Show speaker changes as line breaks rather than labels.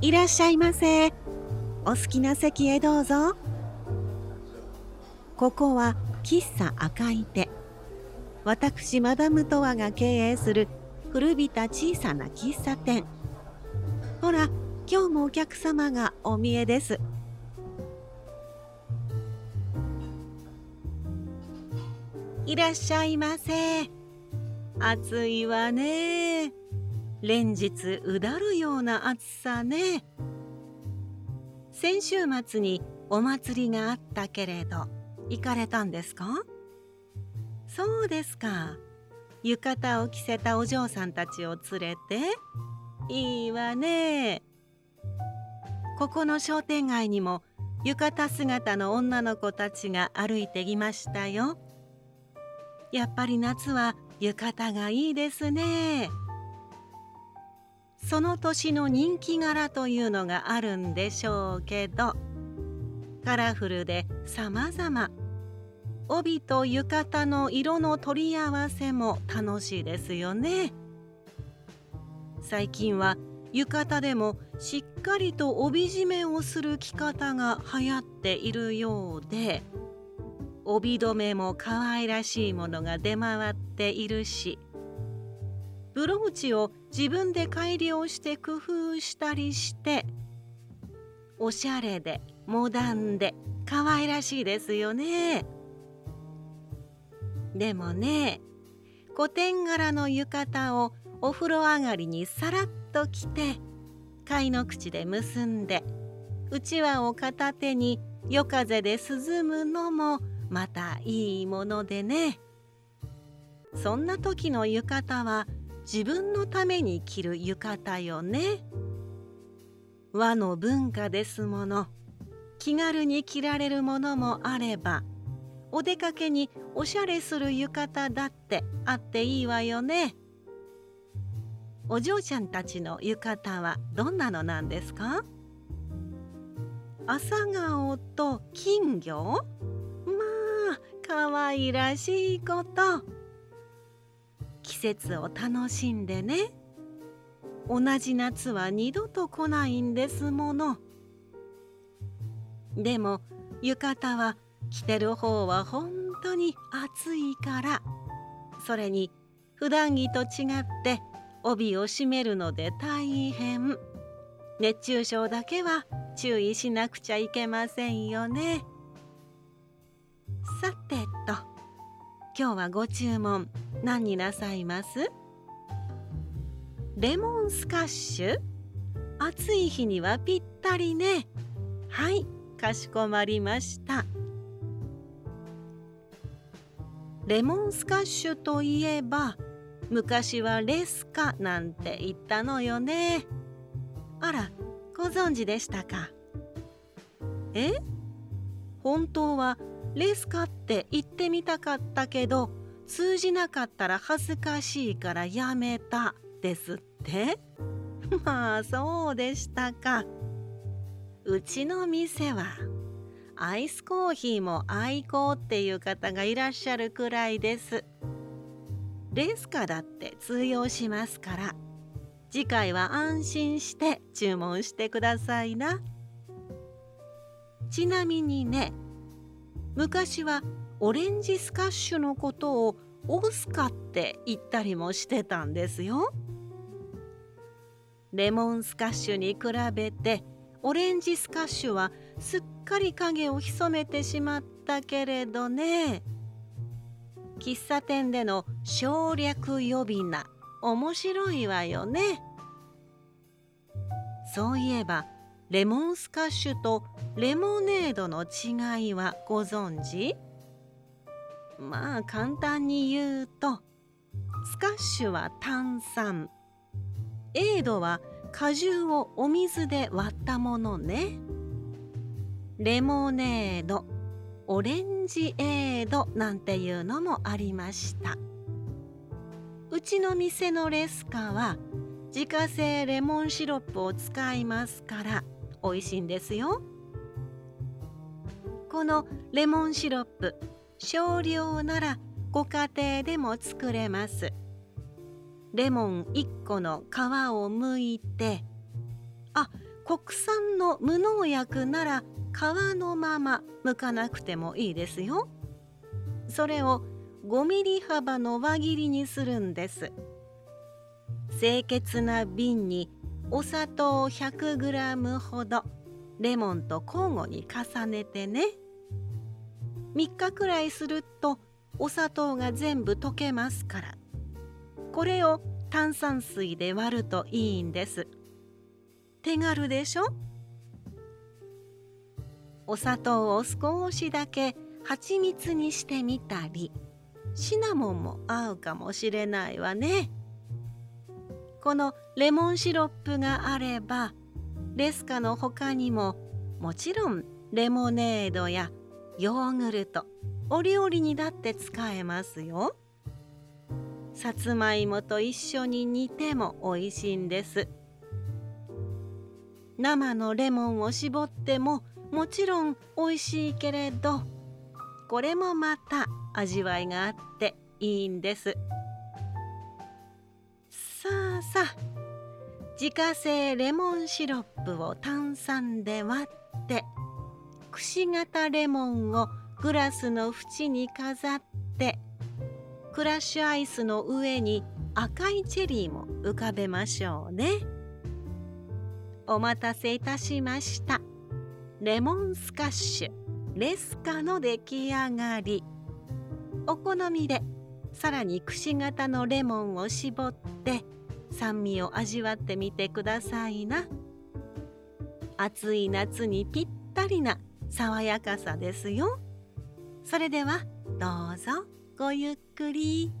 いらっしゃいませ。お好きな席へどうぞ。ここは喫茶赤い手私マダムトワが経営する古びた小さな喫茶店。ほら今日もお客様がお見えです。いらっしゃいませ。暑いわね。連日うだるような暑さね。先週末にお祭りがあったけれど行かれたんですか？そうですか。浴衣を着せたお嬢さんたちを連れていいわね。ここの商店街にも浴衣姿の女の子たちが歩いていましたよ。やっぱり夏は浴衣がいいですね。その年の人気柄というのがあるんでしょうけどカラフルで様々。帯と浴衣の色の取り合わせも楽しいですよね。最近は浴衣でもしっかりと帯締めをする着方が流行っているようで帯留めも可愛らしいものが出回っているしブローチを自分で改良して工夫したりしておしゃれでモダンで可愛らしいですよね。でもね古典柄の浴衣をお風呂上がりにさらっと着て貝の口で結んでうちわを片手に夜風で涼むのもまたいいものでね。そんな時の浴衣は自分のために着る浴衣よね。和の文化ですもの。気軽に着られるものもあればお出かけにおしゃれする浴衣だってあっていいわよね。お嬢ちゃんたちの浴衣はどんなのなんですか？朝顔と金魚？かわいらしいこと。季節を楽しんでね。同じ夏は二度と来ないんですもの。でも浴衣は着てる方は本当に暑いからそれに普段着と違って帯を締めるので大変。熱中症だけは注意しなくちゃいけませんよね。さてと。今日はご注文何になさいます？レモンスカッシュ？暑い日にはぴったりね。はいかしこまりました。レモンスカッシュといえば昔はレスカなんて言ったのよね。あらご存知でしたか？え？本当はレスカって言ってみたかったけど通じなかったら恥ずかしいからやめたですって。まあそうでしたか。うちの店はアイスコーヒーも愛好っていう方がいらっしゃるくらいです。レスカだって通用しますから。次回は安心して注文してくださいな。ちなみにね昔はオレンジスカッシュのことをオスカって言ったりもしてたんですよ。レモンスカッシュに比べてオレンジスカッシュはすっかり影を潜めてしまったけれどね喫茶店での省略呼び名面白いわよねそういえばレモンスカッシュとレモネードの違いはご存知？まあ簡単に言うとスカッシュは炭酸。エードは果汁をお水で割ったものね。レモネードオレンジエードなんていうのもありました。うちの店のレスカは自家製レモンシロップを使いますから美味しいんですよ。このレモンシロップ少量ならご家庭でも作れますレモン1個の皮を剥いてあ国産の無農薬なら皮のまま剥かなくてもいいですよ。それを5ミリ幅の輪切りにするんです。清潔な瓶にお砂糖 100g ほどレモンと交互に重ねてね。3日くらいするとお砂糖が全部溶けますから。これを炭酸水で割るといいんです。手軽でしょ？お砂糖を少しだけ蜂蜜にしてみたりシナモンも合うかもしれないわね。このレモンシロップがあればレスカの他にももちろんレモネードやヨーグルトお料理にだって使えますよ。さつまいもと一緒に煮ても美味しいんです。生のレモンを絞ってももちろん美味しいけれどこれもまた味わいがあっていいんです。さあさあ自家製レモンシロップを炭酸で割ってくし形レモンをグラスの縁に飾ってクラッシュアイスの上に赤いチェリーも浮かべましょうね。お待たせいたしました。レモンスカッシュレスカの出来上がり。お好みでさらにくし形のレモンを絞って酸味を味わってみてくださいな暑い夏にぴったりな爽やかさですよ。それではどうぞごゆっくり。